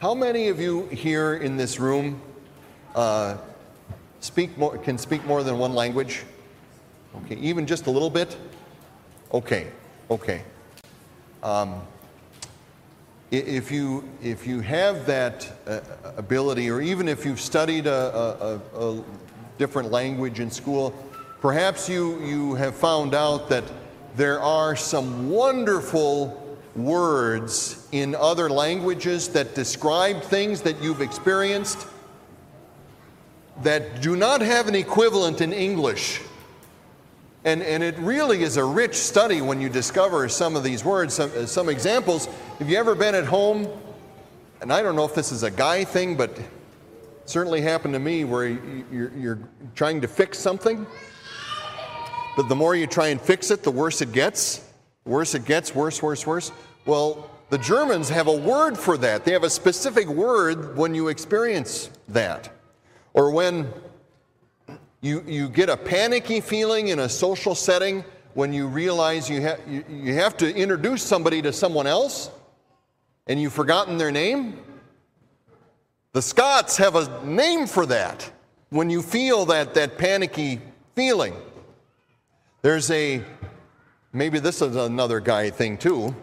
How many of you here in this room uh, speak more, can speak more than one language? Okay, even just a little bit? Okay, okay. Um, if you, if you have that uh, ability, or even if you've studied a, a, a, different language in school, perhaps you, you have found out that there are some wonderful words in other languages that describe things that you've experienced that do not have an equivalent in English. And, and it really is a rich study when you discover some of these words. Some, uh, some examples. Have you ever been at home? And I don't know if this is a guy thing, but certainly happened to me where you're, you're trying to fix something. But the more you try and fix it, the worse it gets. Worse it gets, worse, worse, worse. Well, the Germans have a word for that. They have a specific word when you experience that. Or when you, you get a panicky feeling in a social setting when you realize you, ha- you, you have to introduce somebody to someone else and you've forgotten their name. The Scots have a name for that when you feel that, that panicky feeling. There's a, maybe this is another guy thing too.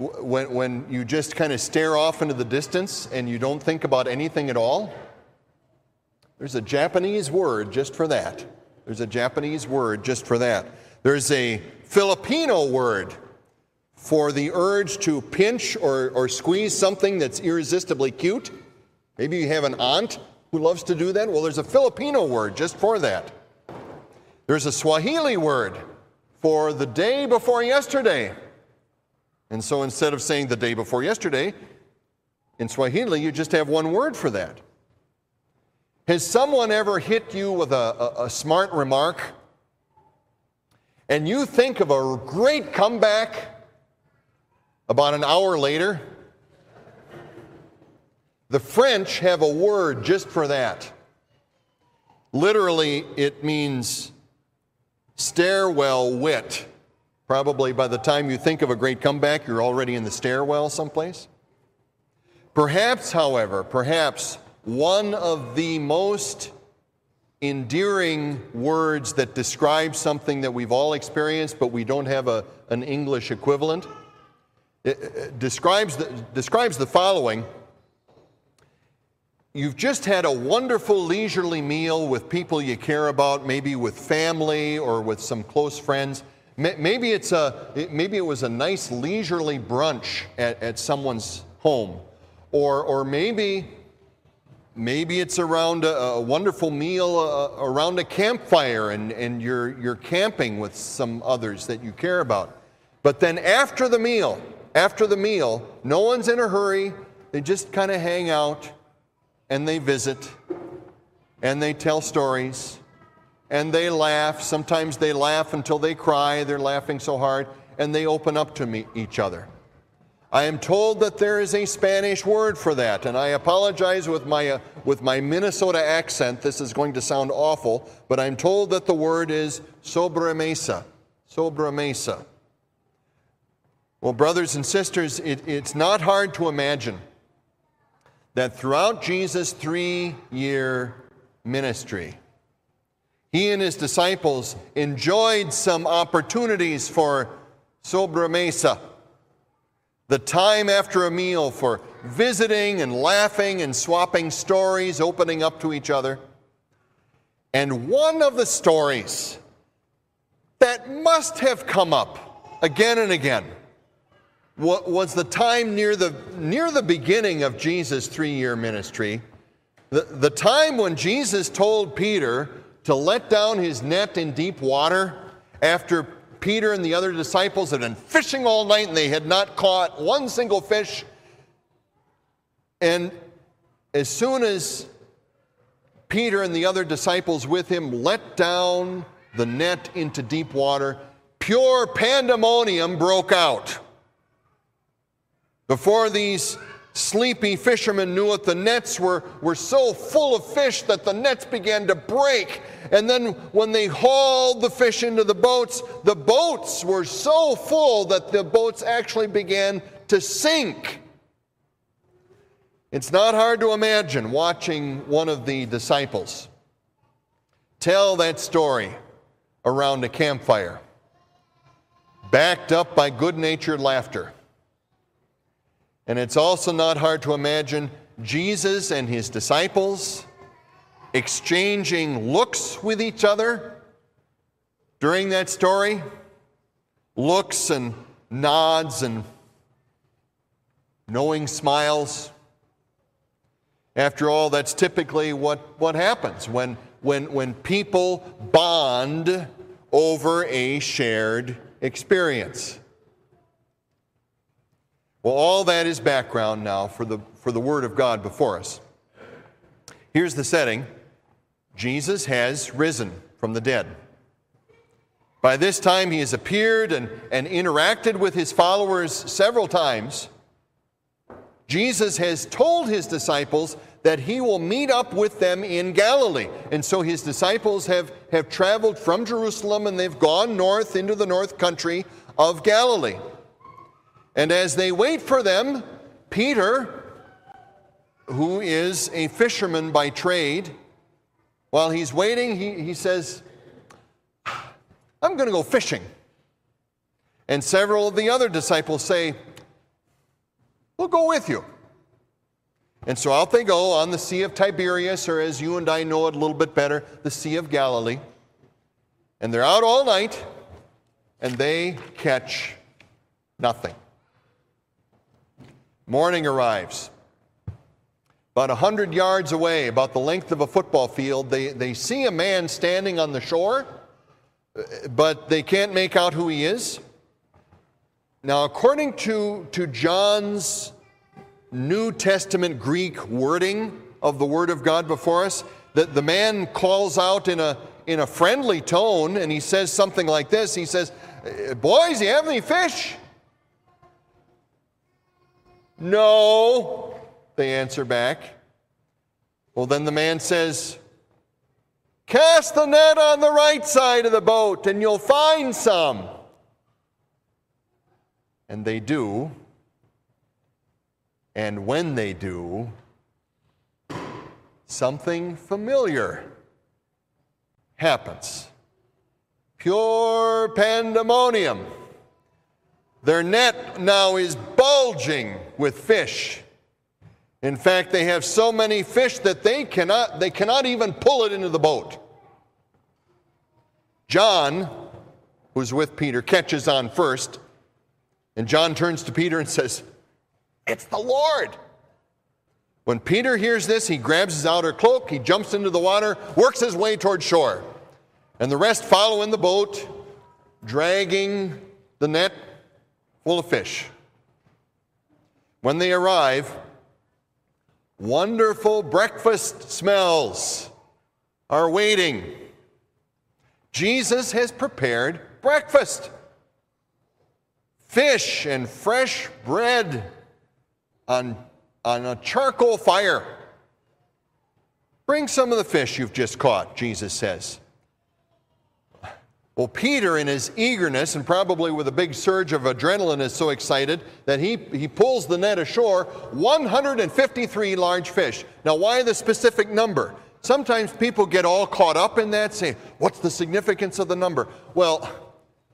When, when you just kind of stare off into the distance and you don't think about anything at all, there's a Japanese word just for that. There's a Japanese word just for that. There's a Filipino word for the urge to pinch or, or squeeze something that's irresistibly cute. Maybe you have an aunt who loves to do that. Well, there's a Filipino word just for that. There's a Swahili word for the day before yesterday. And so instead of saying the day before yesterday, in Swahili, you just have one word for that. Has someone ever hit you with a, a, a smart remark and you think of a great comeback about an hour later? The French have a word just for that. Literally, it means stairwell wit. Probably by the time you think of a great comeback, you're already in the stairwell someplace. Perhaps, however, perhaps one of the most endearing words that describe something that we've all experienced, but we don't have a, an English equivalent. It, it describes, the, describes the following You've just had a wonderful leisurely meal with people you care about, maybe with family or with some close friends. Maybe, it's a, maybe it was a nice leisurely brunch at, at someone's home. Or, or maybe Maybe it's around a, a wonderful meal uh, around a campfire and, and you're, you're camping with some others that you care about. But then after the meal, after the meal, no one's in a hurry. They just kind of hang out and they visit and they tell stories and they laugh. Sometimes they laugh until they cry. They're laughing so hard and they open up to me, each other. I am told that there is a Spanish word for that, and I apologize with my, uh, with my Minnesota accent. This is going to sound awful, but I'm told that the word is sobremesa. Sobremesa. Well, brothers and sisters, it, it's not hard to imagine that throughout Jesus' three year ministry, he and his disciples enjoyed some opportunities for sobremesa the time after a meal for visiting and laughing and swapping stories, opening up to each other. And one of the stories that must have come up again and again was the time near the, near the beginning of Jesus' three year ministry, the, the time when Jesus told Peter to let down his net in deep water after Peter and the other disciples had been fishing all night and they had not caught one single fish. And as soon as Peter and the other disciples with him let down the net into deep water, pure pandemonium broke out. Before these sleepy fishermen knew it, the nets were, were so full of fish that the nets began to break and then when they hauled the fish into the boats, the boats were so full that the boats actually began to sink. It's not hard to imagine watching one of the disciples tell that story around a campfire, backed up by good natured laughter. And it's also not hard to imagine Jesus and his disciples exchanging looks with each other during that story looks and nods and knowing smiles. After all, that's typically what, what happens when, when, when people bond over a shared experience. Well, all that is background now for the, for the Word of God before us. Here's the setting Jesus has risen from the dead. By this time, he has appeared and, and interacted with his followers several times. Jesus has told his disciples that he will meet up with them in Galilee. And so his disciples have, have traveled from Jerusalem and they've gone north into the north country of Galilee. And as they wait for them, Peter, who is a fisherman by trade, while he's waiting, he, he says, I'm going to go fishing. And several of the other disciples say, We'll go with you. And so out they go on the Sea of Tiberias, or as you and I know it a little bit better, the Sea of Galilee. And they're out all night, and they catch nothing. Morning arrives. About a hundred yards away, about the length of a football field, they, they see a man standing on the shore, uh, but they can't make out who he is. Now, according to, to John's New Testament Greek wording of the Word of God before us, that the man calls out in a, in a friendly tone and he says something like this He says, uh, Boys, you have any fish? No, they answer back. Well, then the man says, Cast the net on the right side of the boat and you'll find some. And they do. And when they do, something familiar happens. Pure pandemonium. Their net now is bulging with fish. In fact, they have so many fish that they cannot, they cannot even pull it into the boat. John, who's with Peter, catches on first, and John turns to Peter and says, It's the Lord. When Peter hears this, he grabs his outer cloak, he jumps into the water, works his way toward shore. And the rest follow in the boat, dragging the net full of fish. When they arrive, wonderful breakfast smells are waiting. Jesus has prepared breakfast fish and fresh bread on, on a charcoal fire. Bring some of the fish you've just caught, Jesus says. Well, Peter, in his eagerness and probably with a big surge of adrenaline, is so excited that he, he pulls the net ashore 153 large fish. Now, why the specific number? Sometimes people get all caught up in that, saying, What's the significance of the number? Well,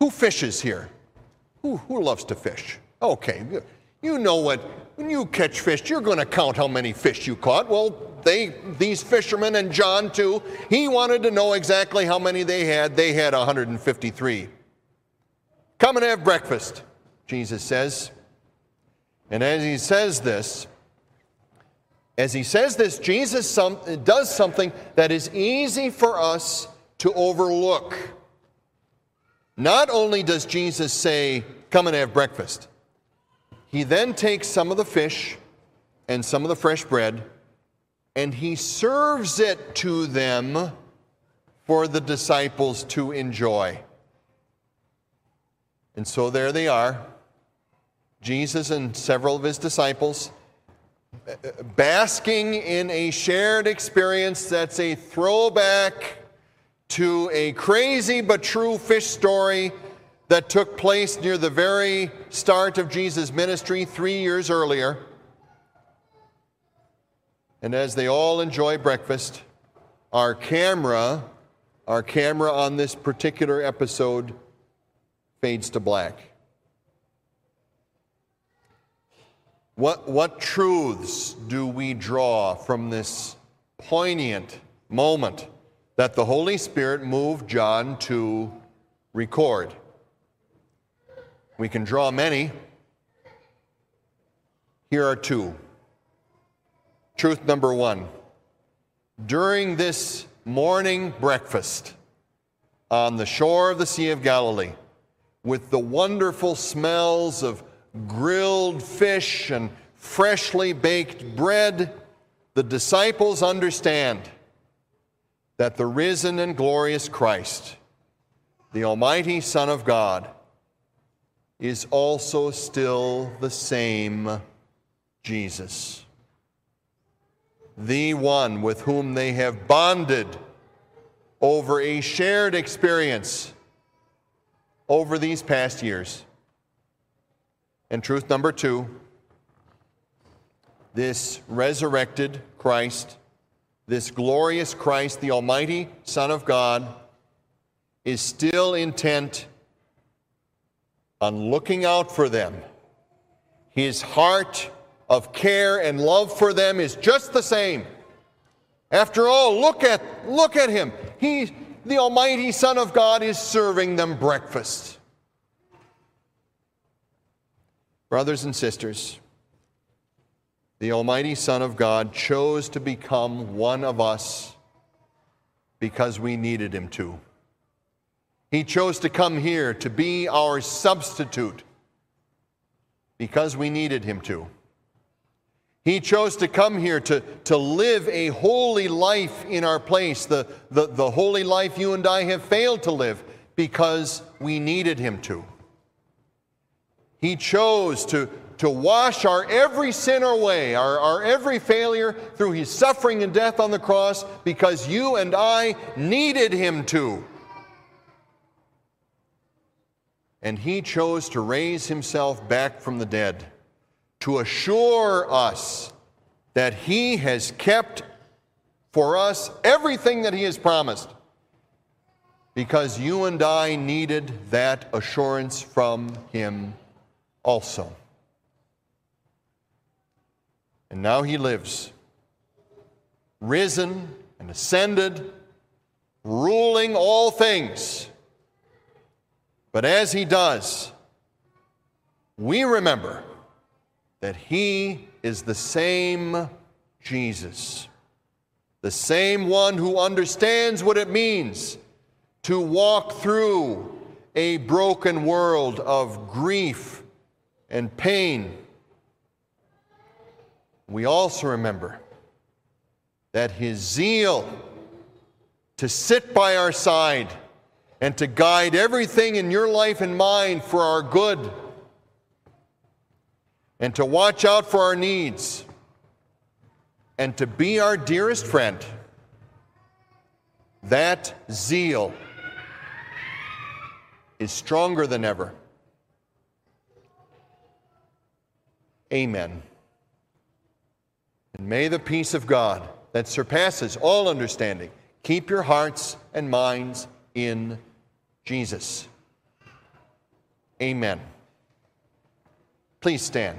who fishes here? Who, who loves to fish? Okay, you know what, when you catch fish, you're going to count how many fish you caught. Well, they, these fishermen and John too, he wanted to know exactly how many they had. They had 153. Come and have breakfast, Jesus says. And as he says this, as he says this, Jesus some, does something that is easy for us to overlook. Not only does Jesus say, Come and have breakfast, he then takes some of the fish and some of the fresh bread and he serves it to them for the disciples to enjoy. And so there they are, Jesus and several of his disciples, basking in a shared experience that's a throwback to a crazy but true fish story that took place near the very start of Jesus' ministry three years earlier. And as they all enjoy breakfast, our camera, our camera on this particular episode fades to black. What, what truths do we draw from this poignant moment that the Holy Spirit moved John to record? We can draw many. Here are two. Truth number one during this morning breakfast on the shore of the Sea of Galilee, with the wonderful smells of grilled fish and freshly baked bread, the disciples understand that the risen and glorious Christ, the Almighty Son of God, is also still the same Jesus. The one with whom they have bonded over a shared experience over these past years. And truth number two this resurrected Christ, this glorious Christ, the Almighty Son of God, is still intent on looking out for them. His heart of care and love for them is just the same. After all, look at, look at him. He, the Almighty Son of God, is serving them breakfast. Brothers and sisters, the Almighty Son of God chose to become one of us because we needed him to. He chose to come here to be our substitute because we needed him to. He chose to come here to, to live a holy life in our place, the, the, the holy life you and I have failed to live because we needed him to. He chose to, to wash our every sin away, our, our every failure through his suffering and death on the cross because you and I needed him to. And he chose to raise himself back from the dead to assure us that he has kept for us everything that he has promised because you and I needed that assurance from him also. And now he lives, risen and ascended, ruling all things. But as he does, we remember that he is the same Jesus, the same one who understands what it means to walk through a broken world of grief and pain. We also remember that his zeal to sit by our side and to guide everything in your life and mine for our good and to watch out for our needs and to be our dearest friend, that zeal is stronger than ever. Amen. And may the peace of God that surpasses all understanding keep your hearts and minds in Jesus. Amen. Please stand.